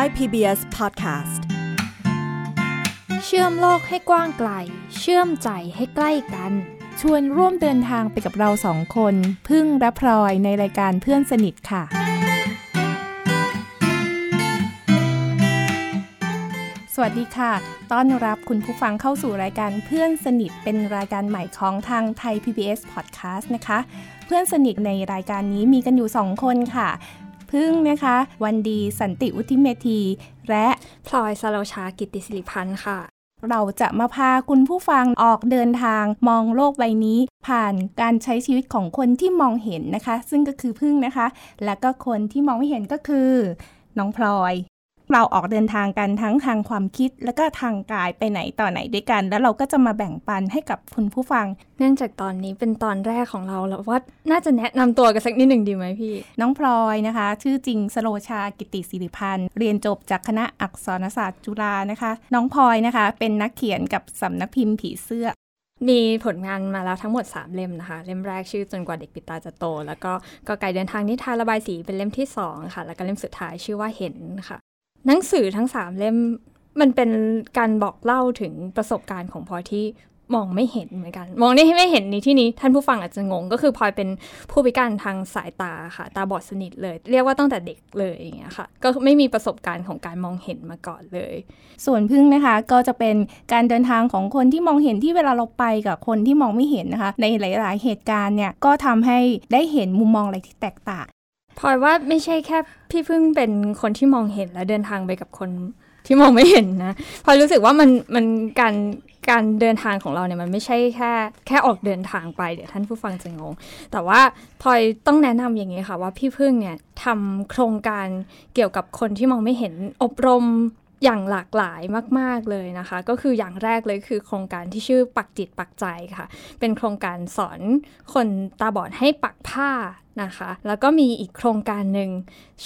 Thai PBS Podcast เชื่อมโลกให้กว้างไกล เชื่อมใจให้ใกล้กัน ชวนร่วมเดินทางไปกับเราสองคน พึ่งและพลอยในรายการเพื่อนสนิทค่ะ สวัสดีค่ะ ต้อนรับคุณผู้ฟังเข้าสู่รายการเพื่อนสนิทเป็นรายการใหม่ของทางไทย PBS Podcast นะคะ เพื่อนสนิทในรายการนี้มีกันอยู่สองคนค่ะ พึ่งนะคะ วันดีสันติอุทิเมธี และพลอยสโลชากิติสิริพันธ์ค่ะ เราจะมาพาคุณผู้ฟังออกเดินทางมองโลกใบนี้ ผ่านการใช้ชีวิตของคนที่มองเห็นนะคะ ซึ่งก็คือพึ่งนะคะ และก็คนที่มองไม่เห็นก็คือน้องพลอย เราออกเดินทางกันทั้งทางความคิด และก็ทางกายไปไหนต่อไหนด้วยกัน แล้วเราก็จะมาแบ่งปันให้กับคุณผู้ฟัง เนื่องจากตอนนี้เป็นตอนแรกของเราแล้วว่าน่าจะแนะนำตัวกันสักนิดหนึ่งดีไหมพี่ น้องพลอยนะคะ ชื่อจริงสโลชากิติศิริพันธ์เรียนจบจากคณะอักษรศาสตร์จุฬานะคะ น้องพลอยนะคะ เป็นนักเขียนกับสำนักพิมพ์ผีเสื้อมีผลงานมาแล้วทั้งหมด 3 เล่มนะคะ เล่มแรกชื่อจนกว่าเด็กปิดตาจะโต แล้วก็ก็ไก่เดินทางนิทานระบายสีเป็นเล่มที่ 2 ค่ะ แล้วก็เล่มสุดท้ายชื่อว่าเห็นค่ะ หนังสือทั้ง3เล่มมันเป็นการบอกเล่าถึงประสบการณ์ของพลอยที่มองไม่เห็นเหมือนกัน มองนี่ที่ไม่เห็นในที่นี้ท่านผู้ฟังอาจจะงง ก็คือพลอยเป็นผู้พิการทางสายตาค่ะ ตาบอดสนิทเลย เรียกว่าตั้งแต่เด็กเลยอย่างเงี้ยค่ะ ก็ไม่มีประสบการณ์ของการมองเห็นมาก่อนเลย ส่วนพึ่งนะคะก็จะเป็นการเดินทางของคนที่มองเห็นที่เวลาเราไปกับคนที่มองไม่เห็นนะคะ ในหลาย ๆ เหตุการณ์เนี่ยก็ทำให้ได้เห็นมุมมองอะไรที่แตกต่าง พลอยว่าไม่ใช่แค่พี่พึ่งเป็นคนที่มองเห็นและเดินทางไปกับคนที่มองไม่เห็นนะพลอยรู้สึกว่ามันมันการการเดินทางของเราเนี่ยมันไม่ใช่แค่แค่ออกเดินทางไปเดี๋ยวท่านผู้ฟังจะงง แต่ว่าพลอยต้องแนะนำอย่างนี้ค่ะว่าพี่พึ่งเนี่ยทำโครงการเกี่ยวกับคนที่มองไม่เห็นอบรมอย่างหลากหลายมาก ๆ เลยนะคะ ก็คืออย่างแรกเลยคือโครงการที่ชื่อปักจิตปักใจค่ะ เป็นโครงการสอนคนตาบอดให้ปักผ้า นะคะ แล้วก็มีอีกโครงการหนึ่ง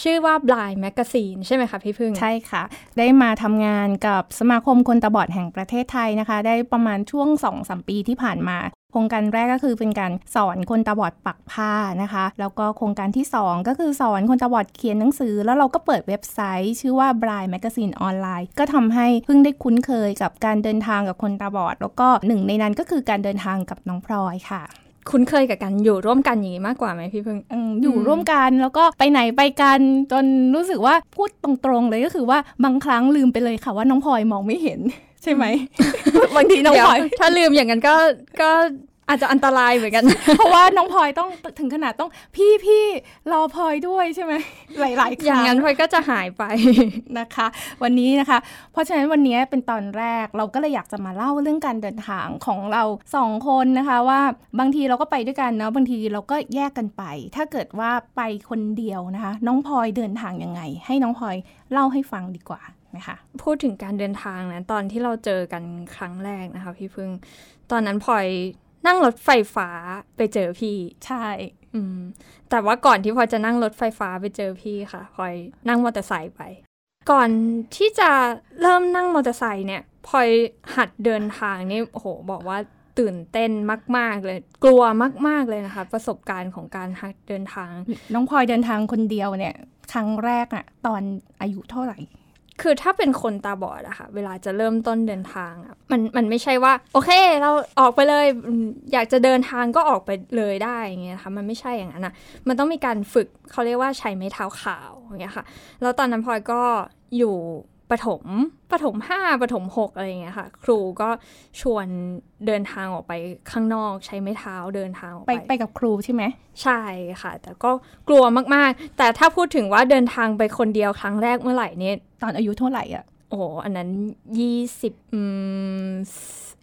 ชื่อว่า Blind Magazine ใช่ไหมคะพี่พึ่ง ใช่ค่ะ ได้มาทำงานกับสมาคมคนตาบอดแห่งประเทศไทยนะคะ ได้ประมาณช่วง2อสปีที่ผ่านมาโครงการแรกก็คือเป็นการสอนคนตาบอดปักผ้านะคะ แล้วก็โครงการที่ 2 ก็คือสอนคนตาบอดเขียนหนังสือ แล้วเราก็เปิดเว็บไซต์ ชื่อว่า Blind Magazine ออนไลน์ก็ทำให้เพิ่งได้คุ้นเคยกับการเดินทางกับคนตาบอด แล้วก็หนึ่งในนั้นก็คือการเดินทางกับน้องพลอยค่ะ คุ้นเคยกับการอยู่ร่วมกันอย่างนี้มากกว่าไหมพี่พึ่งอืมอยู่ร่วมกันแล้วก็ไปไหนไปกันจนรู้สึกว่าพูดตรงๆเลยก็คือว่าบางครั้งลืมไปเลยค่ะว่าน้องพลอยมองไม่เห็น ใช่ไหมบางทีน้องเดี๋ยวพลอย ถ้าลืมอย่างนั้นก็ก็ อาจจะอันตรายเหมือนกัน เพราะว่าน้องพลอยต้องถึงขนาดต้องพี่พี่รอพลอยด้วยใช่ไหมหลายๆคอย่างรั้งนั้นพลอยก็จะหายไปนะคะ วันนี้นะคะ เพราะฉะนั้นวันนี้เป็นตอนแรกเราก็เลยอยากจะมาเล่าเรื่องการเดินทางของเราสองคนนะคะ ว่าบางทีเราก็ไปด้วยกันเนาะบางทีเราก็แยกกันไป ถ้าเกิดว่าไปคนเดียวนะคะ น้องพลอยเดินทางยังไง ให้น้องพลอยเล่าให้ฟังดีกว่านะคะพูดถึงการเดินทางนะตอนที่เราเจอกันครั้งแรกนะคะ พี่พึ่งตอนนั้นพลอย นั่งรถไฟฟ้าไปเจอพี่ ใช่ อืม แต่ว่าก่อนที่พลอจะนั่งรถไฟฟ้าไปเจอพี่ค่ะพลอยนั่งมอเตอร์ไซค์ไป ก่อนที่จะเริ่มนั่งมอเตอร์ไซค์เนี่ยพลอยหัดเดินทางนี่โอ้โห บอกว่าตื่นเต้นมาก ๆ เลย กลัวมาก ๆ เลยนะคะ ประสบการณ์ของการหัดเดินทาง น้องพลอยเดินทางคนเดียวเนี่ย ครั้งแรกอะตอนอายุเท่าไหร่ คือถ้าเป็นคนตาบอดอะค่ะ เวลาจะเริ่มต้นเดินทางอะมันมันไม่ใช่ว่า โอเค เราออกไปเลยอืมอยากจะเดินทางก็ออกไปเลยได้อย่างเงี้ยค่ะมันไม่ใช่อย่างนั้นอะมันต้องมีการฝึกเขาเรียกว่าใช้ไม้เท้าขาวอย่างเงี้ยค่ะ แล้วตอนนั้นพลอยก็อยู่ ประถมประถมห้าประถมหกอะไรอย่างเงี้ยค่ะ ครูก็ชวนเดินทางออกไปข้างนอก ใช้ไม้เท้าเดินทางออกไปไป ไปกับครูใช่ไหมใช่ค่ะ แต่ก็กลัวมากๆ แต่ถ้าพูดถึงว่าเดินทางไปคนเดียวครั้งแรกเมื่อไหร่เนี่ยตอนอายุเท่าไหร่อะโอ้โหอันนั้นยี่สิบอืม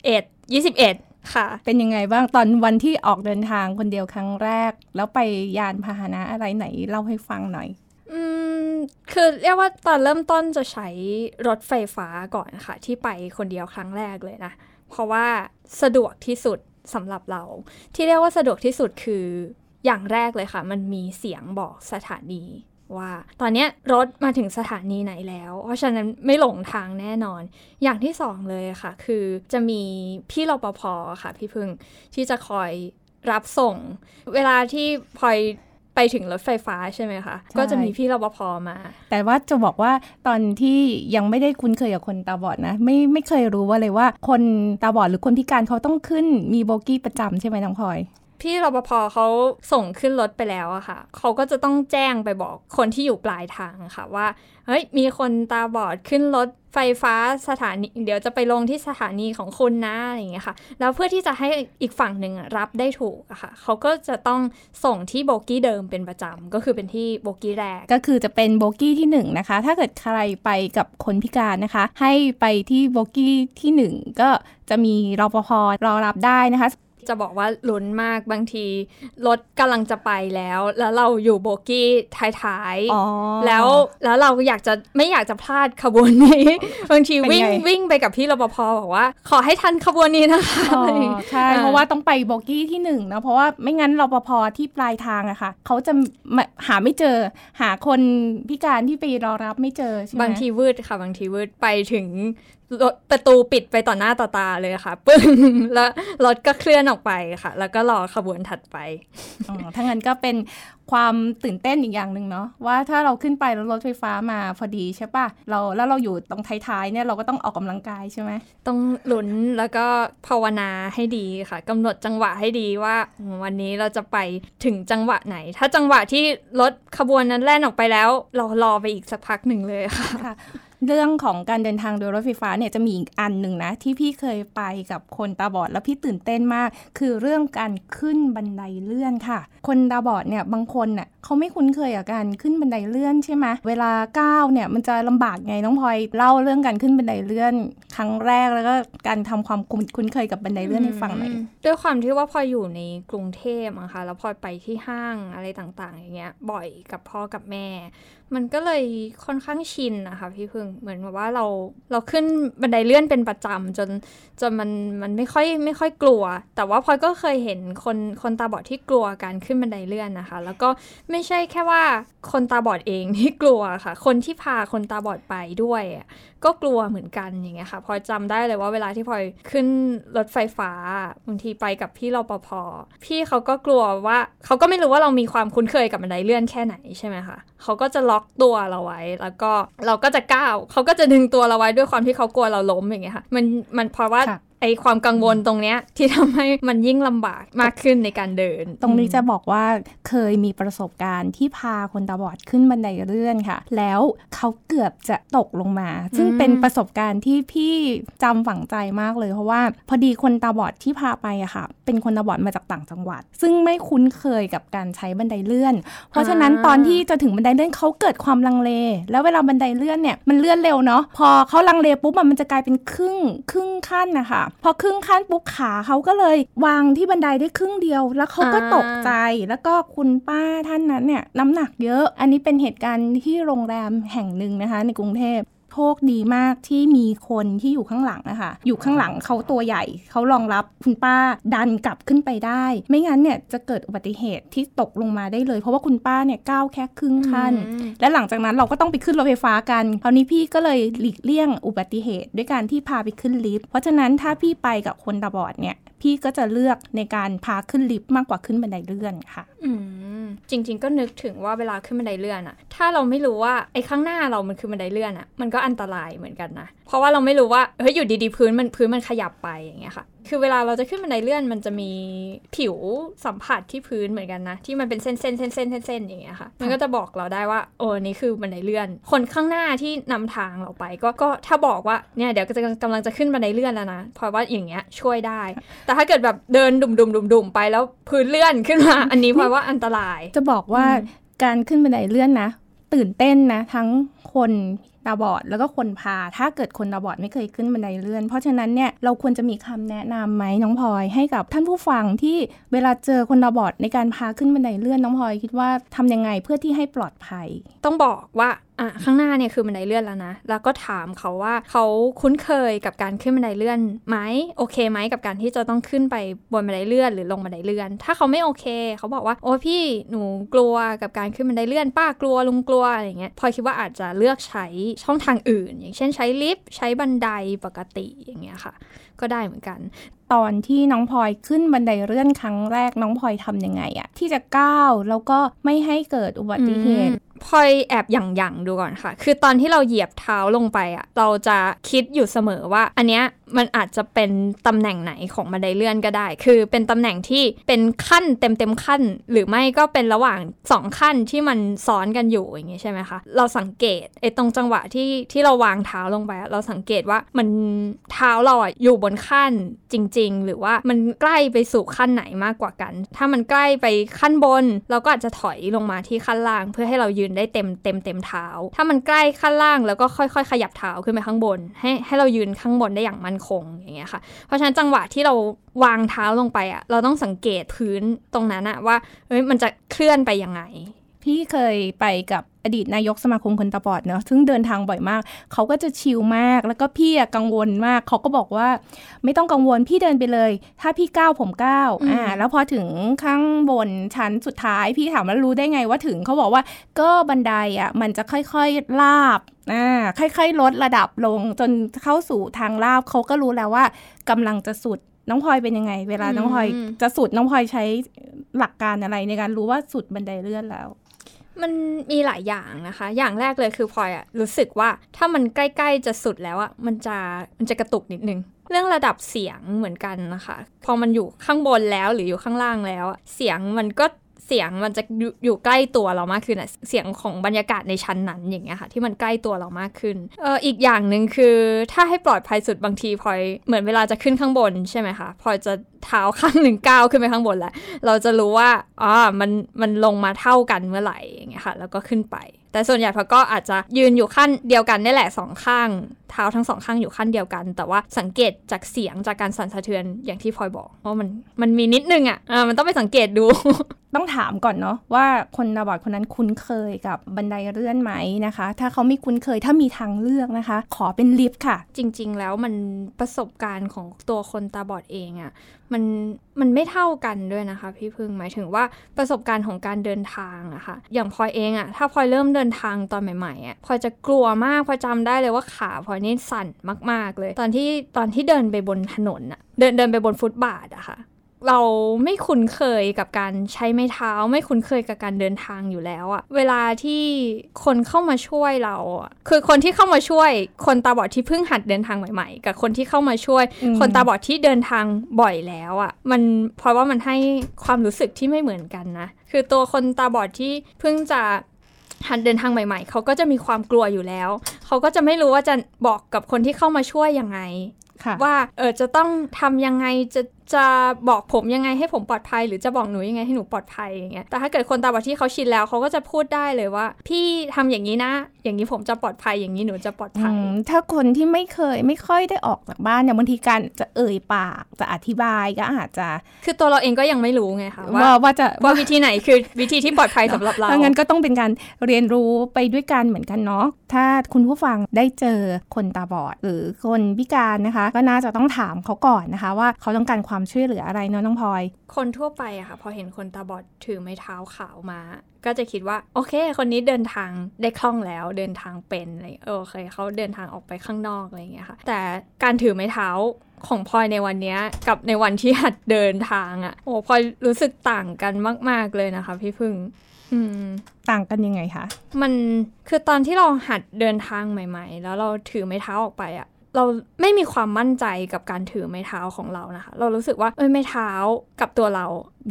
เอ็ดยี่สิบเอ็ดค่ะ เป็นยังไงบ้างตอนวันที่ออกเดินทางคนเดียวครั้งแรก แล้วไปยานพาหนะอะไรไหนเล่าให้ฟังหน่อย อืม คือเรียกว่าตอนเริ่มต้นจะใช้รถไฟฟ้าก่อนค่ะ ที่ไปคนเดียวครั้งแรกเลยนะ เพราะว่าสะดวกที่สุดสำหรับเรา ที่เรียกว่าสะดวกที่สุดคืออย่างแรกเลยค่ะ มันมีเสียงบอกสถานีว่า ตอนนี้รถมาถึงสถานีไหนแล้ว เพราะฉะนั้นไม่หลงทางแน่นอน อย่างที่สองเลยค่ะ คือจะมีพี่รปภค่ะ พี่พึ่งที่จะคอยรับส่ง เวลาที่พลอย ไปถึงรถไฟฟ้าใช่ไหมคะ ก็จะมีพี่รปภมา แต่ว่าจะบอกว่าตอนที่ยังไม่ได้คุ้นเคยกับคนตาบอดนะ ไม่ไม่เคยรู้ว่าเลยว่า คนตาบอดหรือคนพิการเขาต้องขึ้นมีโบกี้ประจำใช่ไหมน้องพลอย พี่รปภเขาส่งขึ้นรถไปแล้วอะค่ะ เขาก็จะต้องแจ้งไปบอกคนที่อยู่ปลายทางค่ะว่า เฮ้ย มีคนตาบอดขึ้นรถไฟฟ้าสถานี เดี๋ยวจะไปลงที่สถานีของคุณนะอะไรอย่างเงี้ยค่ะ แล้วเพื่อที่จะให้อีกฝั่งหนึ่งรับได้ถูกอะค่ะ เขาก็จะต้องส่งที่โบกี้เดิมเป็นประจำก็คือเป็นที่โบกี้แรก ก็คือจะเป็นโบกี้ที่1นนะคะ ถ้าเกิดใครไปกับคนพิการนะคะ ให้ไปที่โบกี้ที่ 1 ก็จะมีรปภรอรับได้นะคะ จะบอกว่าลุ้นมากบางที รถกำลังจะไปแล้ว แล้วเราอยู่โบกี้ท้ายๆอ๋อแล้วแล้วเราอยากจะไม่อยากจะพลาดขบวนนี้ บางทีเป็นวิ่งไงวิ่งไปกับพี่รปภบอกว่า ขอให้ทันขบวนนี้นะคะอ๋ออะไรอย่างเงี้ยใช่เพราะว่าต้องไปโบกี้ที่หนึ่งนะเพราะว่าไม่งั้นรปภที่ปลายทางอะค่ะเขาจะมาหาไม่เจอหาคนพิการที่ไปรอรับไม่เจอใช่ไหมบางทีวืดค่ะ บางทีวืดไปถึงรถประตูปิดไปต่อหน้าต่อตาเลยค่ะ ปึ้งแล้วรถก็เคลื่อนออกไปค่ะ แล้วก็รอขบวนถัดไปอ๋อถ้างั้นก็เป็นความตื่นเต้นอีกอย่างหนึ่งเนาะว่าถ้าเราขึ้นไปแล้วรถไฟฟ้ามาพอดีใช่ปะเราแล้วเราอยู่ตรงท้ายๆเนี่ยเราก็ต้องออกกำลังกายใช่ไหมต้องลุ้นแล้วก็ภาวนาให้ดีค่ะกำหนดจังหวะให้ดีว่าอืมวันนี้เราจะไปถึงจังหวะไหน ถ้าจังหวะที่รถขบวนนั้นแล่นออกไปแล้ว เรารอไปอีกสักพักหนึ่งเลยค่ะค่ะ เรื่องของการเดินทางโดยรถไฟฟ้าเนี่ยจะมีอีกอันหนึ่งนะ ที่พี่เคยไปกับคนตาบอดแล้วพี่ตื่นเต้นมาก คือเรื่องการขึ้นบันไดเลื่อนค่ะ คนตาบอดเนี่ยบางคนน่ะเขาไม่คุ้นเคยกับการขึ้นบันไดเลื่อนใช่ไหมเวลาก้าวเนี่ยมันจะลำบากไงน้องพลอยเล่าเรื่องการขึ้นบันไดเลื่อน ครั้งแรกแล้วก็การทำความคุ้นเคยกับบันไดเลื่อนให้ฟังหน่อยอืมด้วยความที่ว่าพลอยอยู่ในกรุงเทพอะค่ะแล้วพลอยไปที่ห้างอะไรต่างๆ อย่างเงี้ยบ่อยกับพ่อกับแม่ มันก็เลยค่อนข้างชินนะคะพี่พึ่งเหมือนแบบว่าเราเราขึ้นบันไดเลื่อนเป็นประจำจนจนมันมันไม่ค่อยไม่ค่อยกลัว แต่ว่าพลอยก็เคยเห็นคนคนตาบอดที่กลัวการขึ้นบันไดเลื่อนนะคะ แล้วก็ไม่ใช่แค่ว่าคนตาบอดเองที่กลัวค่ะ คนที่พาคนตาบอดไปด้วยก็กลัวเหมือนกันอย่างเงี้ยค่ะพลอยจำได้เลยว่าเวลาที่พลอยขึ้นรถไฟฟ้าบางทีไปกับพี่รปภพี่เขาก็กลัวว่าเขาก็ไม่รู้ว่าเรามีความคุ้นเคยกับบันไดเลื่อนแค่ไหนใช่ไหมคะเขาก็จะล็อกตัวเราไว้ แล้วก็เราก็จะก้าวเขาก็จะดึงตัวเราไว้ด้วยความที่เขากลัวเราล้มอย่างเงี้ยค่ะ มันมันเพราะว่า ไอความกังวลตรงเนี้ยที่ทำให้มันยิ่งลำบากมากขึ้นในการเดิน ตรงนี้จะบอกว่าเคยมีประสบการณ์ที่พาคนตาบอดขึ้นบันไดเลื่อนค่ะ แล้วเขาเกือบจะตกลงมา ซึ่งเป็นประสบการณ์ที่พี่จำฝังใจมากเลยเพราะว่า พอดีคนตาบอดที่พาไปอะค่ะ เป็นคนตาบอดมาจากต่างจังหวัด ซึ่งไม่คุ้นเคยกับการใช้บันไดเลื่อน เพราะฉะนั้นตอนที่จะถึงบันไดเลื่อนเขาเกิดความลังเล แล้วเวลาบันไดเลื่อนเนี่ยมันเลื่อนเร็วเนาะพอเขาลังเลปุ๊บอะมันจะกลายเป็นครึ่งครึ่งขั้นนะคะพอครึ่งขั้นปุ๊บขาเขาก็เลยวางที่บันไดได้ครึ่งเดียว แล้วเขาก็อ่าตกใจแล้วก็คุณป้าท่านนั้นเนี่ยน้ำหนักเยอะ อันนี้เป็นเหตุการณ์ที่โรงแรมแห่งหนึ่งนะคะ ในกรุงเทพ โชคดีมากที่มีคนที่อยู่ข้างหลังนะคะอยู่ข้างหลังเขาตัวใหญ่เขารองรับคุณป้าดันกลับขึ้นไปได้ ไม่งั้นเนี่ยจะเกิดอุบัติเหตุที่ตกลงมาได้เลย เพราะว่าคุณป้าเนี่ยก้าวแค่ครึ่งขั้นอืมและหลังจากนั้นเราก็ต้องไปขึ้นรถไฟฟ้ากันคราวนี้พี่ก็เลยหลีกเลี่ยงอุบัติเหตุ ด้วยการที่พาไปขึ้นลิฟต์เพราะฉะนั้นถ้าพี่ไปกับคนตาบอดเนี่ยพี่ก็จะเลือกในการพาขึ้นลิฟต์มากกว่าขึ้นบันไดเลื่อนค่ะ อืม จริง ๆ ก็นึกถึงว่าเวลาขึ้นบันไดเลื่อนอะถ้าเราไม่รู้ว่าไอ้ข้างหน้าเรามันคือบันไดเลื่อนอะมันก็อันตรายเหมือนกันนะ เพราะว่าเราไม่รู้ว่าเฮ้ยอยู่ดีๆพื้นมันพื้นมันขยับไปอย่างเงี้ยค่ะคือเวลาเราจะขึ้นบันไดเลื่อนมันจะมีผิวสัมผัสที่พื้นเหมือนกันนะ ที่มันเป็นเส้นเส้นเส้นเส้นเส้นอย่างเงี้ยค่ะ มันก็จะบอกเราได้ว่าโอ้นี่คือบันไดเลื่อน คนข้างหน้าที่นำทางเราไป ก็ก็ถ้าบอกว่าเนี่ยเดี๋ยวก็จะกำลังจะขึ้นบันไดเลื่อนแล้วนะเพราะว่าอย่างเงี้ยช่วยได้ แต่ถ้าเกิดแบบเดินดุ่มดุ่มดุ่มดุ่มไปแล้วพื้นเลื่อนขึ้นมาอันนี้เพราะว่าอันตราย จะบอกว่าการขึ้นบันไดเลื่อนนะตื่นเต้นนะ ทั้งคน ตาบอดแล้วก็คนพา ถ้าเกิดคนตาบอดไม่เคยขึ้นบันไดเลื่อน เพราะฉะนั้นเนี่ยเราควรจะมีคำแนะนำไหมน้องพลอยให้กับท่านผู้ฟังที่เวลาเจอคนตาบอดในการพาขึ้นบันไดเลื่อนน้องพลอยคิดว่าทำยังไงเพื่อที่ให้ปลอดภัย ต้องบอกว่า อะข้างหน้าเนี่ยคือบันไดเลื่อนแล้วนะ แล้วก็ถามเขาว่าเขาคุ้นเคยกับการขึ้นบันไดเลื่อนไหมโอเคไหมกับการที่จะต้องขึ้นไปบนบันไดเลื่อนหรือลงบันไดเลื่อน ถ้าเขาไม่โอเค เขาบอกว่าโอ้พี่หนูกลัวกับการขึ้นบันไดเลื่อน ป้ากลัวลุงกลัวอะไรอย่างเงี้ยพลอยคิดว่าอาจจะเลือกใช้ช่องทางอื่น อย่างเช่นใช้ลิฟต์ใช้บันไดปกติอย่างเงี้ยค่ะ ก็ได้เหมือนกัน ตอนที่น้องพลอยขึ้นบันไดเลื่อนครั้งแรกน้องพลอยทำยังไงอะที่จะก้าวแล้วก็ไม่ให้เกิดอุบัติเหตุพลอยแอบหยั่งๆดูก่อนค่ะ คือตอนที่เราเหยียบเท้าลงไปอะเราจะคิดอยู่เสมอว่า อันเนี้ยมันอาจจะเป็นตำแหน่งไหนของบันไดเลื่อนก็ได้ คือเป็นตำแหน่งที่เป็นขั้นเต็มเต็มขั้น หรือไม่ก็เป็นระหว่างสองขั้นที่มันซ้อนกันอยู่อย่างงี้ใช่ไหมคะ เราสังเกตไอ้ตรงจังหวะที่ที่เราวางเท้าลงไป เราสังเกตว่ามันเท้าเราอะอยู่บนขั้นจริง ๆ หรือว่ามันใกล้ไปสู่ขั้นไหนมากกว่ากัน ถ้ามันใกล้ไปขั้นบน เราก็อาจจะถอยลงมาที่ขั้นล่าง เพื่อให้เรายืนได้เต็มเต็มเต็มเท้า ถ้ามันใกล้ขั้นล่างแล้วก็ค่อย ๆ ขยับเท้าขึ้นไปข้างบน ให้ให้เรายืนข้างบนได้อย่างมั่นคงอย่างเงี้ยค่ะ เพราะฉะนั้นจังหวะที่เราวางเท้าลงไปอะเราต้องสังเกตพื้นตรงนั้นอะว่าเฮ้ยมันจะเคลื่อนไปยังไง พี่เคยไปกับอดีตนายกสมาคมคนตาบอดเนาะซึ่งเดินทางบ่อยมาก เขาก็จะชิลมาก แล้วก็พี่กังวลมาก เขาก็บอกว่า ไม่ต้องกังวลพี่เดินไปเลย ถ้าพี่ก้าวผมก้าวอ่า แล้วพอถึงข้างบนชั้นสุดท้าย พี่ถามว่ารู้ได้ไงว่าถึงเขาบอกว่าก็บันไดอะมันจะค่อยๆลาบอ่าค่อยๆลดระดับลง จนเข้าสู่ทางลาบเขาก็รู้แล้วว่ากำลังจะสุดน้องพลอยเป็นยังไง เวลาน้องพลอยจะสุดน้องพลอยใช้หลักการอะไรในการรู้ว่าสุดบันไดเลื่อนแล้ว มันมีหลายอย่างนะคะ อย่างแรกเลยคือพลอยอะรู้สึกว่าถ้ามันใกล้ๆจะสุดแล้วอะมันจะมันจะกระตุกนิดนึง เรื่องระดับเสียงเหมือนกันนะคะ พอมันอยู่ข้างบนแล้วหรืออยู่ข้างล่างแล้ว เสียงมันก็ เสียงมันจะอยู่ใกล้ตัวเรามากขึ้นอะเสียงของบรรยากาศในชั้นนั้นอย่างเงี้ยค่ะ ที่มันใกล้ตัวเรามากขึ้นเอออีกอย่างหนึ่งคือถ้าให้ปลอดภัยสุดบางทีพลอยเหมือนเวลาจะขึ้นข้างบนใช่ไหมคะพลอยจะเท้าข้างหนึ่งก้าวขึ้นไปข้างบนแล้วเราจะรู้ว่าอ๋อมันมันลงมาเท่ากันเมื่อไหร่อย่างเงี้ยค่ะ แล้วก็ขึ้นไป แต่ส่วนใหญ่พอก็อาจจะยืนอยู่ขั้นเดียวกันนี่แหละสองข้าง เท้าทั้งสองข้างอยู่ขั้นเดียวกัน แต่ว่าสังเกตจากเสียงจากการสั่นสะเทือนอย่างที่พลอยบอกว่ามันมันมีนิดนึงอะมันต้องไปสังเกตดู ต้องถามก่อนเนาะว่าคนตาบอดคนนั้นคุ้นเคยกับบันไดเลื่อนไหมนะคะ ถ้าเขาไม่คุ้นเคยถ้ามีทางเลือกนะคะ ขอเป็นลิฟต์ค่ะ จริง ๆ แล้วมันประสบการณ์ของตัวคนตาบอดเองอะ่ะมันมันไม่เท่ากันด้วยนะคะ พี่พึ่งหมายถึงว่าประสบการณ์ของการเดินทางอะคะ่ะ อย่างพลอยเองอะถ้าพลอยเริ่มเดินทางตอนใหม่ๆอะพลอยจะกลัวมากพลอยจำได้เลยว่าขาพลอยนี่สั่นมาก ๆ เลย ตอนที่ตอนที่เดินไปบนถนนอะเดินเดินไปบนฟุตบาทอะคะ่ะ เราไม่คุ้นเคยกับการใช้ไม้เท้า ไม่คุ้นเคยกับการเดินทางอยู่แล้วอะเวลาที่คนเข้ามาช่วยเราคือคนที่เข้ามาช่วย คนตาบอดที่เพิ่งหัดเดินทางใหม่ ๆ กับคนที่เข้ามาช่วย คนตาบอดที่เดินทางบ่อยแล้วอะมันเพราะว่ามันให้ความรู้สึกที่ไม่เหมือนกันนะคือตัวคนตาบอดที่เพิ่งจะ หัดเดินทางใหม่ ๆ เขาก็จะมีความกลัวอยู่แล้ว เขาก็จะไม่รู้ว่าจะบอกกับคนที่เข้ามาช่วยยังไงว่าเออจะต้องทำยังไงจะ จะบอกผมยังไงให้ผมปลอดภัย หรือจะบอกหนูยังไงให้หนูปลอดภัยอย่างเงี้ยแต่ถ้าเกิดคนตาบอดที่เขาชินแล้วเขาก็จะพูดได้เลยว่า พี่ทำอย่างนี้นะ อย่างนี้ผมจะปลอดภัยอย่างนี้หนูจะปลอดภัยถ้าคนที่ไม่เคยไม่ค่อยได้ออกจากบ้านเนี่ยบางทีการจะเอ่ยปากจะอธิบายก็อาจจะ คือตัวเราเองก็ยังไม่รู้ไงคะว่าว่าจะว่าวิธีไหนคือวิธีที่ปลอดภัยสำหรับเราถ้างั้นก็ต้องเป็นการเรียนรู้ไปด้วยกันเหมือนกันเนาะถ้าคุณผู้ฟังได้เจอคนตาบอด หรือคนพิการนะคะ ก็น่าจะต้องถามเขาก่อนนะคะ ว่าเขาต้องการความช่วยเหลืออะไรเนาะน้องพลอย คนทั่วไปอะค่ะ พอเห็นคนตาบอดถือไม้เท้าขาวมา ก็จะคิดว่า โอเค คนนี้เดินทางได้คล่องแล้วเดินทางเป็นอะไรโอเคเขาเดินทางออกไปข้างนอกอะไรอย่างเงี้ยค่ะ แต่การถือไม้เท้าของพลอยในวันนี้กับในวันที่หัดเดินทางอะโอ้พลอยรู้สึกต่างกันมาก ๆเลยนะคะ พี่พึ่งต่างกันยังไงคะ มันคือตอนที่เราหัดเดินทางใหม่ ๆ แล้วเราถือไม้เท้าออกไปอะ เราไม่มีความมั่นใจกับการถือไม้เท้าของเรานะคะ เรารู้สึกว่าเอ้ยไม้เท้ากับตัวเรา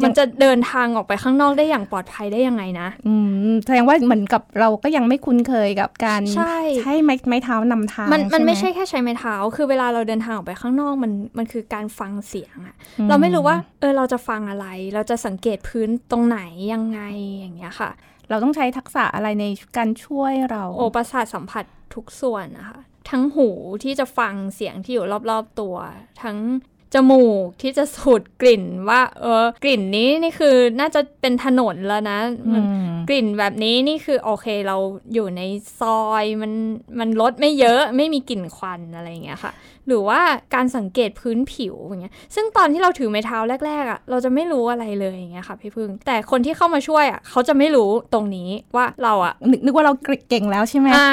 มันจะเดินทางออกไปข้างนอกได้อย่างปลอดภัยได้ยังไงนะ อืมแสดงว่าเหมือนกับเราก็ยังไม่คุ้นเคยกับการใช่ใช้ไม้ไม้เท้านำทางมันมันไม่ใช่แค่ใช้ไม้เท้า คือเวลาเราเดินทางออกไปข้างนอกมันมันคือการฟังเสียงอะเราไม่รู้ว่าเออเราจะฟังอะไร เราจะสังเกตพื้นตรงไหนยังไงอย่างเงี้ยค่ะ เราต้องใช้ทักษะอะไรในการช่วยเรา โอประสาทสัมผัสทุกส่วนนะคะ ทั้งหูที่จะฟังเสียงที่อยู่รอบๆตัว ทั้ง จมูกที่จะสูดกลิ่นว่าเออกลิ่นนี้นี่คือน่าจะเป็นถนนแล้วนะมันกลิ่นแบบนี้นี่คือโอเคเราอยู่ในซอยมันมันรถไม่เยอะไม่มีกลิ่นควันอะไรอย่างเงี้ยค่ะ หรือว่าการสังเกตพื้นผิวอย่างเงี้ยซึ่งตอนที่เราถือไม้เท้าแรกๆอะ่ะเราจะไม่รู้อะไรเลยอย่างเงี้ยค่ะพี่พึ่งแต่คนที่เข้ามาช่วยอะ่ะเขาจะไม่รู้ตรงนี้ว่าเราอะ่ะนึกนึกว่าเราเก่งแล้วใช่ไหมอ่า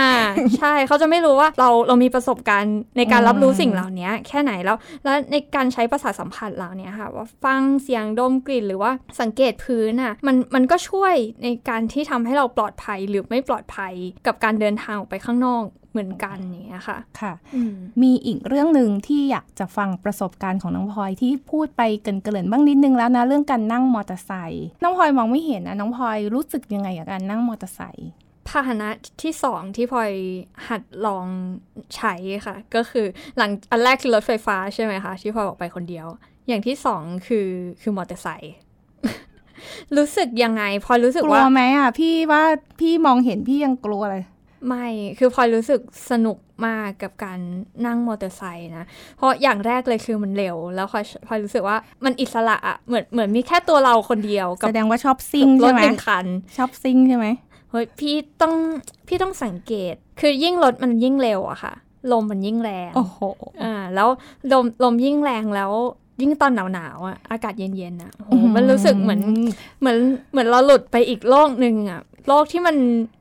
ใช่เขาจะไม่รู้ว่าเราเรามีประสบการณ์ในการรับรู้สิ่งเหล่านี้แค่ไหนแล้วแล้วในการใช้ประสาทสัมผัสเหล่านี้ค่ะ ว่าฟังเสียงดมกลิ่นหรือว่าสังเกตพื้นอะมันมันก็ช่วยในการที่ทำให้เราปลอดภัยหรือไม่ปลอดภัยกับการเดินทางออกไปข้างนอกเหมือนกันอย่างเงี้ยค่ะค่ะอืมมีอีกเรื่องหนึ่งที่อยากจะฟังประสบการณ์ของน้องพลอยที่พูดไปเกรินเกรินๆบ้างนิดนึงแล้วนะเรื่องการนั่งมอเตอร์ไซค์น้องพลอยมองไม่เห็นนะน้องพลอยรู้สึกยังไงกับการนั่งมอเตอร์ไซค์ พาหนะที่สองที่พลอยหัดลองใช้ค่ะ ก็คือหลังอันแรกคือรถไฟฟ้าใช่ไหมคะที่พลอยออกไปคนเดียว อย่างที่สองคือคือมอเตอร์ไซค์รู้สึกยังไงพลอยรู้สึกกลัว่าวไหมอะ พี่ว่าพี่มองเห็นพี่ยังกลัวเลย ไม่ คือพลอยรู้สึกสนุกมากกับการนั่งมอเตอร์ไซค์นะ เพราะอย่างแรกเลยคือมันเร็ว แล้วพลอยพลอยรู้สึกว่ามันอิสระอะเหมือนเหมือนมีแค่ตัวเราคนเดียวกับแสดงว่าชอบซิ่งรใช่ถไหมหนึ่งคัน ชอบซิ่งใช่ไหม เฮ้ยพี่ต้องพี่ต้องสังเกต คือยิ่งรถมันยิ่งเร็วอะค่ะ ลมมันยิ่งแรงโอ้โหอ่าแล้วลมลมยิ่งแรงแล้วยิ่งตอนหนาวหนาวๆอะอากาศเย็นๆอะโอ้โหอื้อหือมันรู้สึกเหมือนเหมือนเหมือนเราหลุดไปอีกโลกหนึ่งอะโลกที่มัน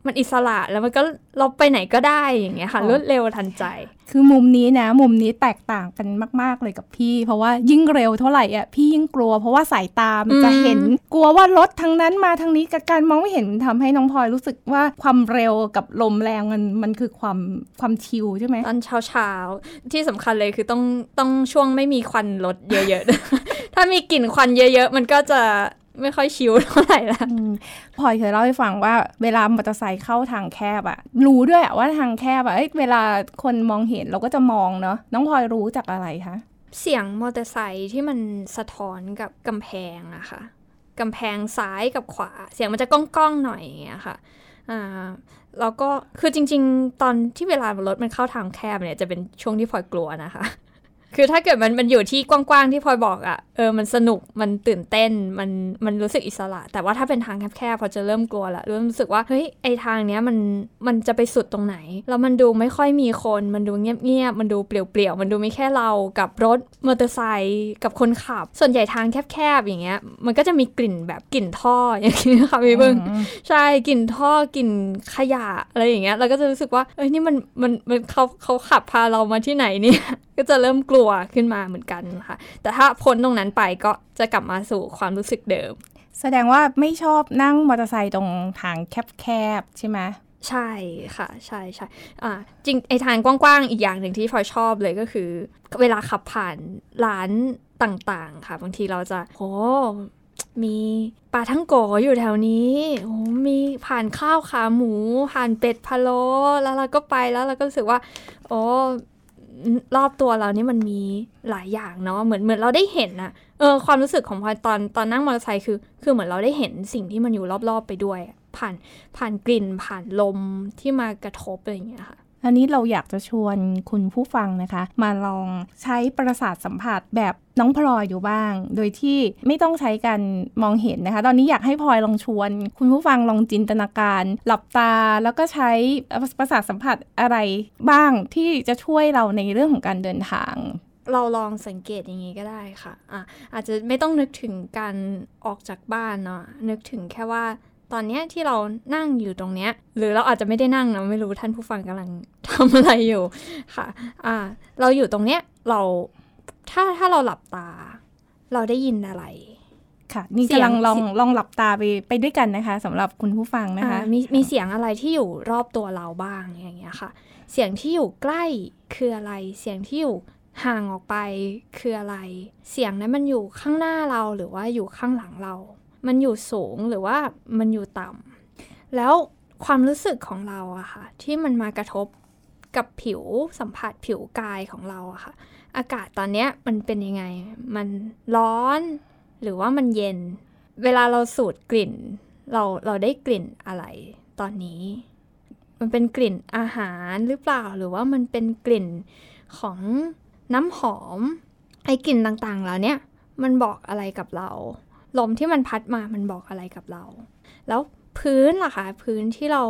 มันอิสระแล้วมันก็เราไปไหนก็ได้อย่างเงี้ยค่ะรวดเร็วทันใจ คือมุมนี้นะ มุมนี้แตกต่างกันมาก ๆ เลยกับพี่ เพราะว่ายิ่งเร็วเท่าไหร่อะพี่ยิ่งกลัว เพราะว่าสายตามันจะอืมเห็น กลัวว่ารถทางนั้นมาทางนี้กับการมองไม่เห็นทำให้น้องพลอยรู้สึกว่าความเร็วกับลมแรงมันมันคือความความชิลใช่ไหมตอนเช้าเช้าๆที่สำคัญเลยคือต้องต้องช่วงไม่มีควันรถเยอะๆ ถ้ามีกลิ่นควันเยอะ ๆ มันก็จะ ไม่ค่อยชิลเท่าไหร่ละอืมพลอยเคยเล่าให้ฟังว่า เวลามอเตอร์ไซค์เข้าทางแคบอะรู้ด้วยอะว่าทางแคบอะเอ้ยเวลาคนมองเห็นเราก็จะมองเนาะน้องพลอยรู้จากอะไรคะเสียงมอเตอร์ไซค์ที่มันสะท้อนกับกำแพงอะค่ะกำแพงซ้ายกับขวา เสียงมันจะก้องๆหน่อยอย่างเงี้ยค่ะอ่าแล้วก็คือจริง ๆ ตอนที่เวลารถมันเข้าทางแคบเนี่ยจะเป็นช่วงที่พลอยกลัวนะคะ คือถ้าเกิดมันมันอยู่ที่กว้างๆที่พลอยบอกอะ่ะเออมันสนุกมันตื่นเต้นมันมันรู้สึกอิสระ แต่ว่าถ้าเป็นทางแคบๆพอจะเริ่มกลัวละเริ่มรู้สึกว่าเฮ้ยไอทางเนี้ยมันมันจะไปสุดตรงไหนแล้วมันดูไม่ค่อยมีคน มันดูเงียบๆมันดูเปลี่ยวๆมันดูมีแค่เรากับรถมอเตอร์ไซค์กับคนขับ ส่วนใหญ่ทางแคบๆอย่างเงี้ย มันก็จะมีกลิ่นแบบกลิ่นท่ออย่างนี้ค่ะพี่เบิ้งอืมใช่กลิ่นท่อกลิ่นขยะอะไรอย่างเงี้ยเราก็จะรู้สึกว่าเอ้ยนี่มันมันมันเขาเขาขับพาเรามาที่ไหนเนี่ย ก็จะเริ่มกลัวขึ้นมาเหมือนกันค่ะ แต่ถ้าพ้นตรงนั้นไปก็จะกลับมาสู่ความรู้สึกเดิม แสดงว่าไม่ชอบนั่งมอเตอร์ไซค์ตรงทางแคบๆใช่ไหมใช่ค่ะ ใช่ใช่อ่าจริงไอทางกว้างๆ อีกอย่างหนึ่งที่พลอยชอบเลยก็คือ เวลาขับผ่านร้านต่างๆ ค่ะ บางทีเราจะโอ้มีปลาทั้งโกอยู่แถวนี้โอ้มีผ่านข้าวขาหมู ผ่านเป็ดพะโล้แล้วเราก็ไปแล้วเราก็รู้สึกว่า โอ้ รอบตัวเรานี่มันมีหลายอย่างเนาะเหมือนเหมือนเราได้เห็นอะเออความรู้สึกของพลอยตอนตอนนั่งมอเตอร์ไซค์คือ คือเหมือนเราได้เห็นสิ่งที่มันอยู่รอบๆไปด้วย ผ่านผ่านกลิ่นผ่านลมที่มากระทบอะไรอย่างเงี้ยค่ะ อันนี้เราอยากจะชวนคุณผู้ฟังนะคะ มาลองใช้ประสาทสัมผัสแบบน้องพลอยอยู่บ้าง โดยที่ไม่ต้องใช้การมองเห็นนะคะ ตอนนี้อยากให้พลอยลองชวน คุณผู้ฟังลองจินตนาการ หลับตาแล้วก็ใช้ประสาทสัมผัสอะไรบ้างที่จะช่วยเราในเรื่องของการเดินทางเราลองสังเกตอย่างนี้ก็ได้ค่ะอะ อาจจะไม่ต้องนึกถึงการออกจากบ้านเนาะนึกถึงแค่ว่า ตอนเนี้ยที่เรานั่งอยู่ตรงเนี้ย หรือเราอาจจะไม่ได้นั่งนะไม่รู้ท่านผู้ฟังกำลังทำอะไรอยู่ค่ะอ่าเราอยู่ตรงเนี้ยเราถ้าถ้าเราหลับตา เราได้ยินอะไร ค่ะ นี่เสียงกำลังลองเสียงลองหลับตาไปไปด้วยกันนะคะสำหรับคุณผู้ฟังนะคะอ่ามีมีเสียงอะไรที่อยู่รอบตัวเราบ้างอย่างเงี้ยค่ะ เสียงที่อยู่ใกล้คืออะไร เสียงที่อยู่ห่างออกไปคืออะไร เสียงนั้นมันอยู่ข้างหน้าเราหรือว่าอยู่ข้างหลังเรา มันอยู่สูงหรือว่ามันอยู่ต่ำแล้วความรู้สึกของเราอะค่ะ ที่มันมากระทบกับผิวสัมผัสผิวกายของเราอะค่ะ อากาศตอนเนี้ยมันเป็นยังไง มันร้อนหรือว่ามันเย็น เวลาเราสูดกลิ่น เราเราได้กลิ่นอะไรตอนนี้ มันเป็นกลิ่นอาหารหรือเปล่าหรือว่ามันเป็นกลิ่นของน้ำหอมไอ้กลิ่นต่างๆเหล่าเนี้ยมันบอกอะไรกับเรา ลมที่มันพัดมามันบอกอะไรกับเรา แล้วพื้นล่ะคะพื้นที่เรา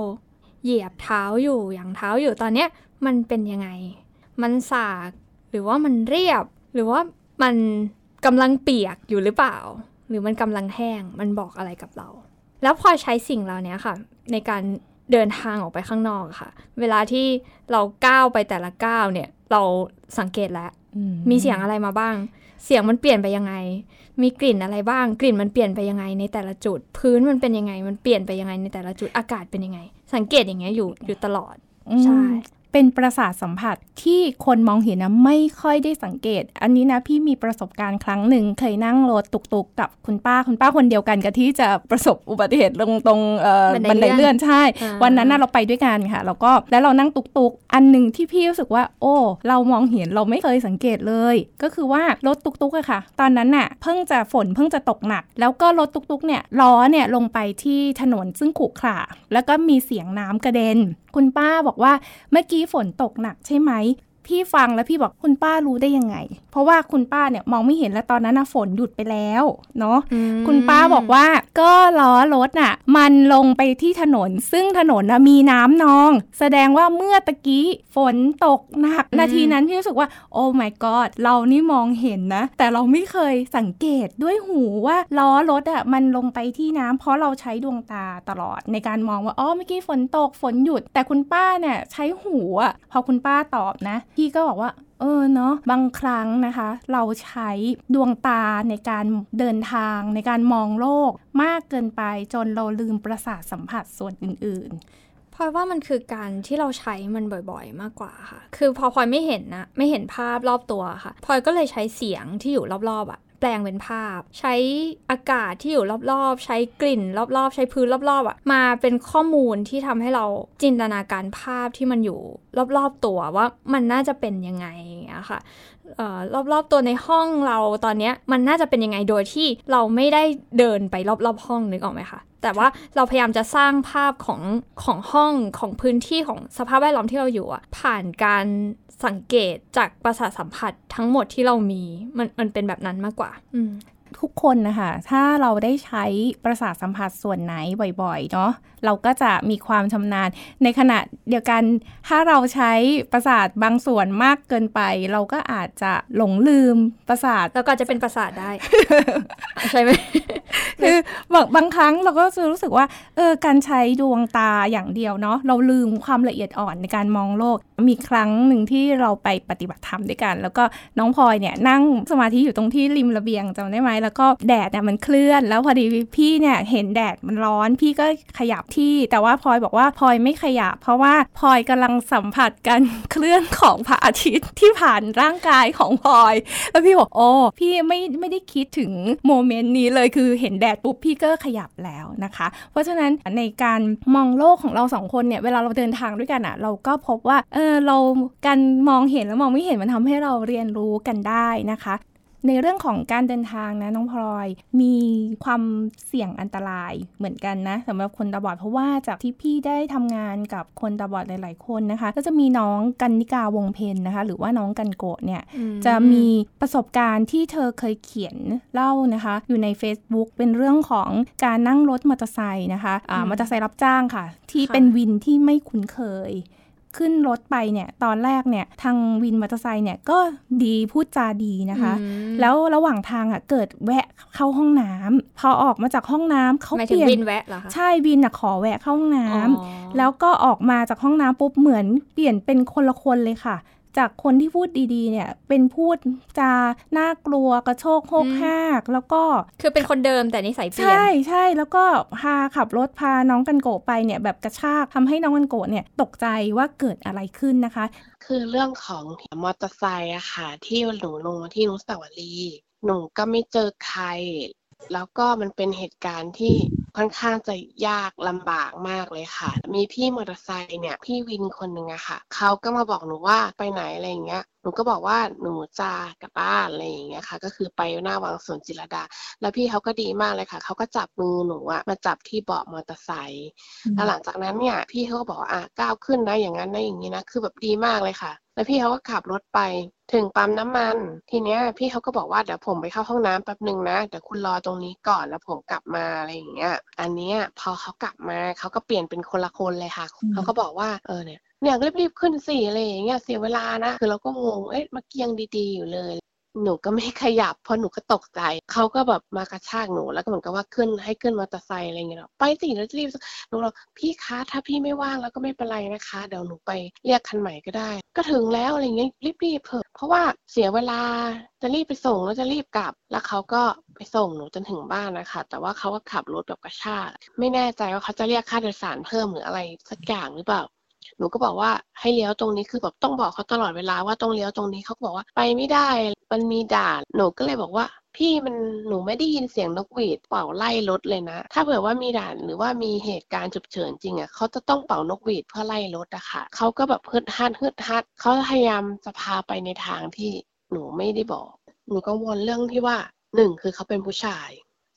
เหยียบเท้าอยู่อย่างเท้าอยู่ตอนเนี้ยมันเป็นยังไง มันสากหรือว่ามันเรียบ หรือว่ามันกำลังเปียกอยู่หรือเปล่า หรือมันกำลังแห้งมันบอกอะไรกับเรา แล้วพอใช้สิ่งเหล่านี้ค่ะ ในการเดินทางออกไปข้างนอกค่ะ เวลาที่เราก้าวไปแต่ละก้าวเนี่ย เราสังเกตแล้ว มีเสียงอะไรมาบ้าง เสียงมันเปลี่ยนไปยังไง มีกลิ่นอะไรบ้าง กลิ่นมันเปลี่ยนไปยังไงในแต่ละจุด พื้นมันเป็นยังไง มันเปลี่ยนไปยังไงในแต่ละจุด อากาศเป็นยังไง สังเกตอย่างเงี้ยอยู่อยู่ตลอด ใช่ เป็นประสาทสัมผัสที่คนมองเห็นนะไม่ค่อยได้สังเกต อันนี้นะพี่มีประสบการณ์ครั้งหนึ่งเคยนั่งรถตุกๆกับคุณป้าคุณป้าคนเดียวกันกับที่จะประสบอุบัติเหตุลงตรงเอ่อบันไดบันไดเลื่อนใช่อ่าวันนั้นน่ะเราไปด้วยกันค่ะ แล้วก็แล้วเรานั่งตุกๆ อันหนึ่งที่พี่รู้สึกว่า โอ้ เรามองเห็นเราไม่เคยสังเกตเลย ก็คือว่ารถตุกๆอะค่ะ ตอนนั้นน่ะเพิ่งจะฝนเพิ่งจะตกหนัก แล้วก็รถตุกๆเนี่ยล้อเนี่ยลงไปที่ถนนซึ่งขรุขระแล้วก็มีเสียงน้ำกระเด็น คุณป้าบอกว่าเมื่อกี้ฝนตกหนักใช่ไหม พี่ฟังแล้วพี่บอกคุณป้ารู้ได้ยังไง เพราะว่าคุณป้าเนี่ยมองไม่เห็นแล้วตอนนั้นนะฝนหยุดไปแล้วเนาะอืมคุณป้าบอกว่าก็ล้อรถน่ะ มันลงไปที่ถนน ซึ่งถนนน่ะมีน้ำนอง แสดงว่าเมื่อตะกี้ฝนตกหนัก นาทีนั้นพี่รู้สึกว่า โอ้ my god เรานี่มองเห็นนะ แต่เราไม่เคยสังเกตด้วยหูว่าล้อรถอะมันลงไปที่น้ำเพราะเราใช้ดวงตาตลอดในการมองว่าอ๋อเมื่อกี้ฝนตกฝนหยุด แต่คุณป้าเนี่ยใช้หูอะพอคุณป้าตอบนะพี่ก็บอกว่า เออเนาะบางครั้งนะคะ เราใช้ดวงตาในการเดินทาง ในการมองโลกมากเกินไปจนเราลืมประสาทสัมผัสส่วนอื่นพลอยว่ามันคือการที่เราใช้มันบ่อยๆ มากกว่าค่ะ คือพอพลอยไม่เห็นนะ ไม่เห็นภาพรอบตัวค่ะพลอยก็เลยใช้เสียงที่อยู่รอบๆอะ แปลงเป็นภาพ ใช้อากาศที่อยู่รอบๆ ใช้กลิ่น รอบๆ ใช้พื้นรอบๆอะมาเป็นข้อมูลที่ทำให้เราจินตนาการภาพที่มันอยู่รอบๆตัวว่ามันน่าจะเป็นยังไงอะค่ะรอบๆตัวในห้องเราตอนเนี้ยมันน่าจะเป็นยังไงโดยที่เราไม่ได้เดินไปรอบๆห้องนึกออกไหมคะแต่ว่าเราพยายามจะสร้างภาพของของห้องของพื้นที่ของสภาพแวดล้อมที่เราอยู่อะผ่านการสังเกตจากประสาทสัมผัสทั้งหมดที่เรามีมันมันเป็นแบบนั้นมากกว่า อืทุกคนนะคะ ถ้าเราได้ใช้ประสาทสัมผัสส่วนไหนบ่อยๆ เนาะ เราก็จะมีความชำนาญ ในขณะเดียวกัน ถ้าเราใช้ประสาทบางส่วนมากเกินไป เราก็อาจจะหลงลืมประสาทแล้วก็จะเป็นประสาทได้ ใช่ไหมคือบางบางครั้งเราก็จะรู้สึกว่าเออการใช้ดวงตาอย่างเดียวเนาะเราลืมความละเอียดอ่อนในการมองโลก มีครั้งหนึ่งที่เราไปปฏิบัติธรรมด้วยกัน แล้วก็น้องพลอยเนี่ยนั่งสมาธิอยู่ตรงที่ริมระเบียงจำได้ไหมแล้วก็แดดเนี่ยมันเคลื่อน แล้วพอดีพี่เนี่ยเห็นแดดมันร้อน พี่ก็ขยับที่ แต่ว่าพลอยบอกว่าพลอยไม่ขยับเพราะว่าพลอยกำลังสัมผัสการเคลื่อนของพระอาทิตย์ที่ผ่านร่างกายของพลอย แล้วพี่บอกโอ้พี่ไม่ไม่ได้คิดถึงโมเมนต์นี้เลยคือเห็นแดดปุ๊บพี่ก็ขยับแล้วนะคะ เพราะฉะนั้นในการมองโลกของเราสองคนเนี่ยเวลาเราเดินทางด้วยกันอะเราก็พบว่าเออเราการมองเห็นแล้วมองไม่เห็นมันทำให้เราเรียนรู้กันได้นะคะ ในเรื่องของการเดินทางนะน้องพลอย มีความเสี่ยงอันตรายเหมือนกันนะสำหรับคนตาบอดเพราะว่าจากที่พี่ได้ทำงานกับคนตาบอดหลาย ๆ คนนะคะ ก็จะมีน้องกันนิกาวงเพนนะคะ หรือว่าน้องกันโกะเนี่ยจะมีประสบการณ์ที่เธอเคยเขียนเล่านะคะ อยู่ใน Facebook เป็นเรื่องของการนั่งรถมอเตอร์ไซค์นะคะอ่ามอเตอร์ไซค์รับจ้างค่ะ ที่ค่ะเป็นวินที่ไม่คุ้นเคย ขึ้นรถไปเนี่ยตอนแรกเนี่ยทางวินมอเตอร์ไซค์เนี่ยก็ดีพูดจาดีนะคะอืมแล้วระหว่างทางอะเกิดแวะเข้าห้องน้ำพอออกมาจากห้องน้ำเขาหมายเปถึงลี่ยนวินแวะเหรอคะใช่วินอะขอแวะเข้าห้องน้ำอ๋อแล้วก็ออกมาจากห้องน้ำปุ๊บเหมือนเปลี่ยนเป็นคนละคนเลยค่ะ จากคนที่พูดดีๆ เนี่ย เป็นพูดจาน่ากลัวกระโชกโฮกฮากแล้วก็ คือเป็นคนเดิมแต่นิสัยเปลี่ยน ใช่ใช่แล้วก็พาขับรถพาน้องกันโกะไปเนี่ยแบบกระชากทำให้น้องกันโกะเนี่ยตกใจว่าเกิดอะไรขึ้นนะคะ คือเรื่องของมอเตอร์ไซค์อะค่ะ ที่หนูลงมาที่อนุสาวรีย์หนูก็ไม่เจอใคร แล้วก็มันเป็นเหตุการณ์ที่ค่อนข้างจะยากลำบากมากเลยค่ะ มีพี่มอเตอร์ไซค์เนี่ยพี่วินคนหนึ่งอะค่ะเขาก็มาบอกหนูว่าไปไหนอะไรอย่างเงี้ยหนูก็บอกว่าหนูจะกลับบ้านอะไรอย่างเงี้ยค่ะ ก็คือไปหน้าวังสวนจิรดา แล้วพี่เขาก็ดีมากเลยค่ะเขาก็จับมือหนูอะมาจับที่เบาะมอเตอร์ไซค์แล้วหลังจากนั้นเนี่ยพี่เขาก็บอกอะก้าวขึ้นนะอย่างนั้นนะอย่างนี้นะคือแบบดีมากเลยค่ะ แล้วพี่เขาก็ขับรถไปถึงปั๊มน้ำมัน ทีเนี้ยพี่เขาก็บอกว่าเดี๋ยวผมไปเข้าห้องน้ำแป๊บหนึ่งนะเดี๋ยวคุณรอตรงนี้ก่อนแล้วผมกลับมาอะไรอย่างเงี้ย อันเนี้ยพอเขากลับมาเขาก็เปลี่ยนเป็นคนละคนเลยค่ะอืมเขาก็บอกว่าเออเนี่ยเนี่ยรีบๆขึ้นสิอะไรอย่างเงี้ยเสียเวลานะคือเราก็งงเอ๊ะมาเกียงดีๆอยู่เลย หนูก็ไม่ขยับเพราะหนูก็ตกใจเขาก็แบบมากระชากหนูแล้วก็เหมือนกับว่าขึ้นให้ขึ้นมอเตอร์ไซค์อะไรเงี้ยไปสิแล้วรีบหนูบอกพี่คะถ้าพี่ไม่ว่างแล้วก็ไม่เป็นไรนะคะ เดี๋ยวหนูไปเรียกคันใหม่ก็ได้ ก็ถึงแล้วอะไรเงี้ยรีบๆเถอะเพราะว่าเสียเวลาจะรีบไปส่งแล้วจะรีบกลับ แล้วเขาก็ไปส่งหนูจนถึงบ้านนะคะ แต่ว่าเขาก็ขับรถแบบกระชากไม่แน่ใจว่าเขาจะเรียกค่าโดยสารเพิ่มหรืออะไรสักอย่างหรือเปล่า หนูก็บอกว่าให้เลี้ยวตรงนี้คือแบบต้องบอกเขาตลอดเวลาว่าต้องเลี้ยวตรงนี้เขาบอกว่าไปไม่ได้ มันมีด่านหนูก็เลยบอกว่าพี่มันหนูไม่ได้ยินเสียงนกหวีดเป่าไล่รถเลยนะ ถ้าเผื่อว่ามีด่านหรือว่ามีเหตุการณ์ฉุกเฉินจริงอะเขาจะต้องเป่านกหวีดเพื่อไล่รถอะค่ะเขาก็แบบฮึดฮัดฮึดฮัดเขาพยายามจะพาไปในทางที่หนูไม่ได้บอก หนูกังวลเรื่องที่ว่าหนึ่งคือเขาเป็นผู้ชาย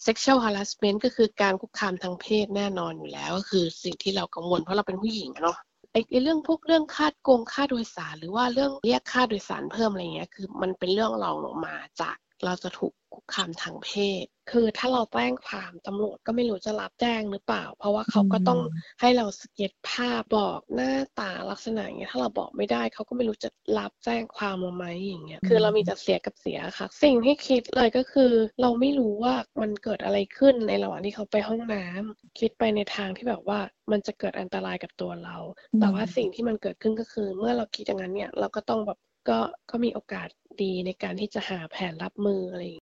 sexual harassment ก็คือการคุกคามทางเพศแน่นอนอยู่แล้ว ก็คือสิ่งที่เรากังวลเพราะเราเป็นผู้หญิงเนาะ ไอ้เรื่องพวกเรื่องค่าโกงค่าโดยสาร หรือว่าเรื่องเรียกค่าโดยสารเพิ่มอะไรเงี้ยคือมันเป็นเรื่องรองลงมาจาก เราจะถูกคุกคามทางเพศ คือถ้าเราแจ้งความตำรวจก็ไม่รู้จะรับแจ้งหรือเปล่า เพราะว่าเขาก็ต้องให้เราสเก็ตภาพบอกหน้าตาลักษณะอย่างเงี้ยถ้าเราบอกไม่ได้เขาก็ไม่รู้จะรับแจ้งความเราไหมอย่างเงี้ยคือเรามีแต่เสียกับเสียค่ะ สิ่งที่คิดเลยก็คือ เราไม่รู้ว่ามันเกิดอะไรขึ้นในระหว่างที่เขาไปห้องน้ำคิดไปในทางที่แบบว่ามันจะเกิดอันตรายกับตัวเรา แต่ว่าสิ่งที่มันเกิดขึ้นก็คือ เมื่อเราคิดอย่างนั้นเนี่ยเราก็ต้องแบบ ก็ก็มีโอกาสดีในการที่จะหาแผนรับมืออะไรอย่าง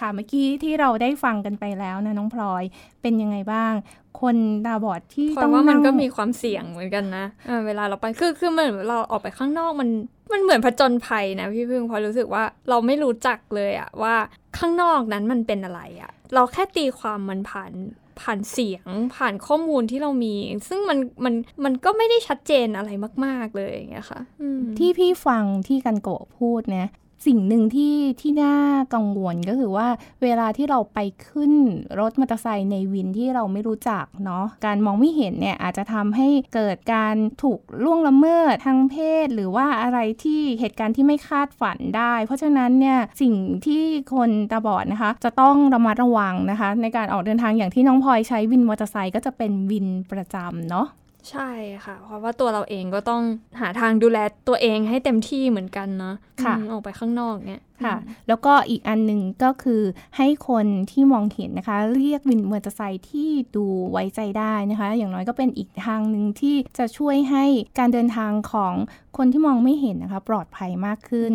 ค่ะเมื่อกี้ที่เราได้ฟังกันไปแล้วนะน้องพลอยเป็นยังไงบ้าง คนตาบอดที่ต้องว่ามันก็มีความเสี่ยงเหมือนกันนะเวลาเราไปคือคือเหมือนเราออกไปข้างนอกมันมันเหมือนผจญภัยนะพี่พึ่งพอรู้สึกว่าเราไม่รู้จักเลยอะว่าข้างนอกนั้นมันเป็นอะไรอะเราแค่ตีความมันผ่าน ผ่านเสียงผ่านข้อมูลที่เรามี ซึ่งมันมันมันก็ไม่ได้ชัดเจนอะไรมาก ๆ เลยอย่างเงี้ยค่ะที่พี่ฟังที่กันโกพูดเนี่ย สิ่งหนึ่งที่ที่น่ากังวลก็คือว่าเวลาที่เราไปขึ้นรถมอเตอร์ไซค์ในวินที่เราไม่รู้จักเนาะการมองไม่เห็นเนี่ยอาจจะทำให้เกิดการถูกล่วงละเมิดทางเพศ หรือว่าอะไรที่เหตุการณ์ที่ไม่คาดฝันได้ เพราะฉะนั้นเนี่ยสิ่งที่คนตาบอดนะคะ จะต้องระมัดระวังนะคะ ในการออกเดินทางอย่างที่น้องพลอยใช้วินมอเตอร์ไซค์ก็จะเป็นวินประจำเนาะ ใช่ค่ะ เพราะว่าตัวเราเองก็ต้องหาทางดูแลตัวเองให้เต็มที่เหมือนกันเนาะค่ะออกไปข้างนอกเนี่ยค่ะ แล้วก็อีกอันหนึ่งก็คือให้คนที่มองเห็นนะคะ เรียกวินมอเตอร์ไซค์ที่ดูไว้ใจได้นะคะ อย่างน้อยก็เป็นอีกทางหนึ่งที่จะช่วยให้การเดินทางของคนที่มองไม่เห็นนะคะ ปลอดภัยมากขึ้น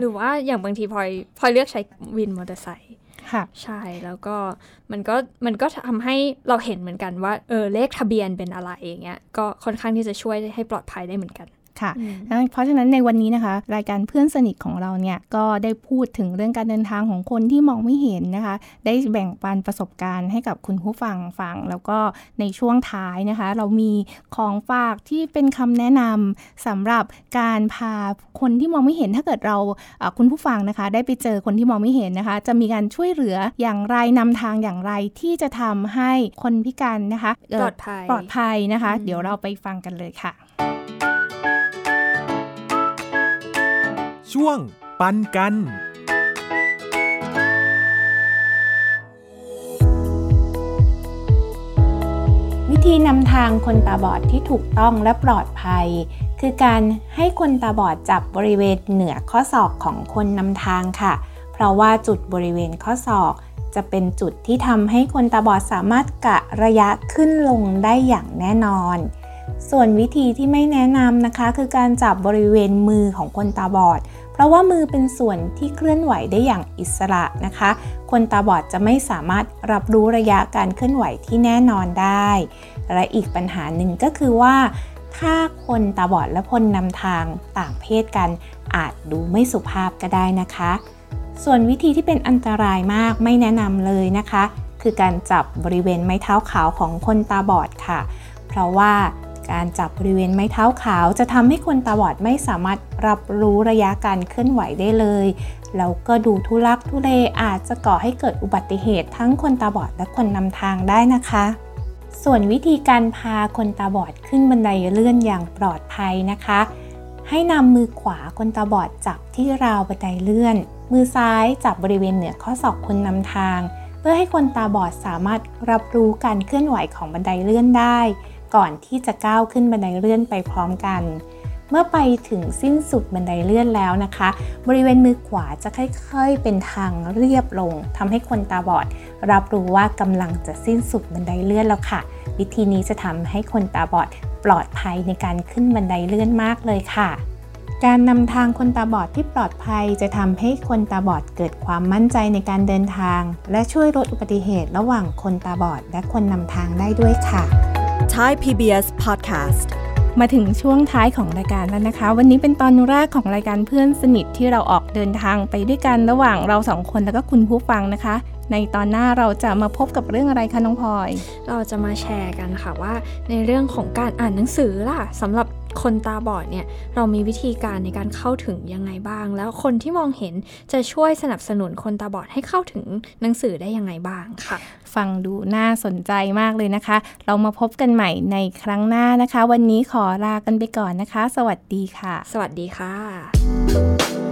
หรือว่าอย่างบางทีพลอยพลอยเลือกใช้วินมอเตอร์ไซค์ ใช่แล้วก็มันก็มันก็ทำให้เราเห็นเหมือนกันว่าเออเลขทะเบียนเป็นอะไรอย่างเงี้ยก็ค่อนข้างที่จะช่วยให้ปลอดภัยได้เหมือนกัน ค่ะ เพราะฉะนั้นในวันนี้นะคะ รายการเพื่อนสนิทของเราเนี่ยก็ได้พูดถึงเรื่องการเดินทางของคนที่มองไม่เห็นนะคะ ได้แบ่งปันประสบการณ์ให้กับคุณผู้ฟังฟัง แล้วก็ในช่วงท้ายนะคะ เรามีของฝากที่เป็นคำแนะนำสำหรับการพาคนที่มองไม่เห็นถ้าเกิดเราคุณผู้ฟังนะคะ ได้ไปเจอคนที่มองไม่เห็นนะคะ จะมีการช่วยเหลืออย่างไรนำทางอย่างไรที่จะทำให้คนพิการนะคะปลอดภัยปลอดภัยนะคะ เดี๋ยวเราไปฟังกันเลยค่ะ ช่วงปันกัน วิธีนำทางคนตาบอดที่ถูกต้องและปลอดภัย คือการให้คนตาบอดจับบริเวณเหนือข้อศอกของคนนำทางค่ะ เพราะว่าจุดบริเวณข้อศอก จะเป็นจุดที่ทำให้คนตาบอดสามารถกะระยะขึ้นลงได้อย่างแน่นอนส่วนวิธีที่ไม่แนะนำนะคะ คือการจับบริเวณมือของคนตาบอด เพราะว่ามือเป็นส่วนที่เคลื่อนไหวได้อย่างอิสระนะคะ คนตาบอดจะไม่สามารถรับรู้ระยะการเคลื่อนไหวที่แน่นอนได้ และอีกปัญหาหนึ่งก็คือว่า ถ้าคนตาบอดและคนนำทางต่างเพศกัน อาจดูไม่สุภาพก็ได้นะคะ ส่วนวิธีที่เป็นอันตรายมากไม่แนะนำเลยนะคะ คือการจับบริเวณไม้เท้าขาวของคนตาบอดค่ะ เพราะว่า การจับบริเวณไม้เท้าขาว จะทำให้คนตาบอดไม่สามารถรับรู้ระยะการเคลื่อนไหวได้เลย แล้วก็ดูทุลักทุเลอาจจะก่อให้เกิดอุบัติเหตุทั้งคนตาบอดและคนนำทางได้นะคะส่วนวิธีการพาคนตาบอดขึ้นบันไดเลื่อนอย่างปลอดภัยนะคะ ให้นำมือขวาคนตาบอดจับที่ราวบันไดเลื่อน มือซ้ายจับบริเวณเหนือข้อศอกคนนำทาง เพื่อให้คนตาบอดสามารถรับรู้การเคลื่อนไหวของบันไดเลื่อนได้ ก่อนที่จะก้าวขึ้นบันไดเลื่อนไปพร้อมกัน เมื่อไปถึงสิ้นสุดบันไดเลื่อนแล้วนะคะ บริเวณมือขวาจะค่อยๆ เป็นทางเรียบลงทำให้คนตาบอด รับรู้ว่ากำลังจะสิ้นสุดบันไดเลื่อนแล้วค่ะ วิธีนี้จะทำให้คนตาบอดปลอดภัยในการขึ้นบันไดเลื่อนมากเลยค่ะการนำทางคนตาบอดที่ปลอดภัยจะทำให้คนตาบอดเกิดความมั่นใจในการเดินทาง และช่วยลดอุบัติเหตุระหว่างคนตาบอดและคนนำทางได้ด้วยค่ะ Thai PBS Podcast มาถึงช่วงท้ายของรายการแล้วนะคะ วันนี้เป็นตอนแรกของรายการเพื่อนสนิทที่เราออกเดินทางไปด้วยกันระหว่างเราสองคนแล้วก็คุณผู้ฟังนะคะ ในตอนหน้าเราจะมาพบกับเรื่องอะไรคะน้องพลอย เราจะมาแชร์กันค่ะว่า ในเรื่องของการอ่านหนังสือล่ะสำหรับคนตาบอดเนี่ยเรามีวิธีการในการเข้าถึงยังไงบ้าง แล้วคนที่มองเห็นจะช่วยสนับสนุนคนตาบอดให้เข้าถึงหนังสือได้ยังไงบ้างค่ะ ฟังดูน่าสนใจมากเลยนะคะ เรามาพบกันใหม่ในครั้งหน้านะคะ วันนี้ขอลากันไปก่อนนะคะ สวัสดีค่ะ สวัสดีค่ะ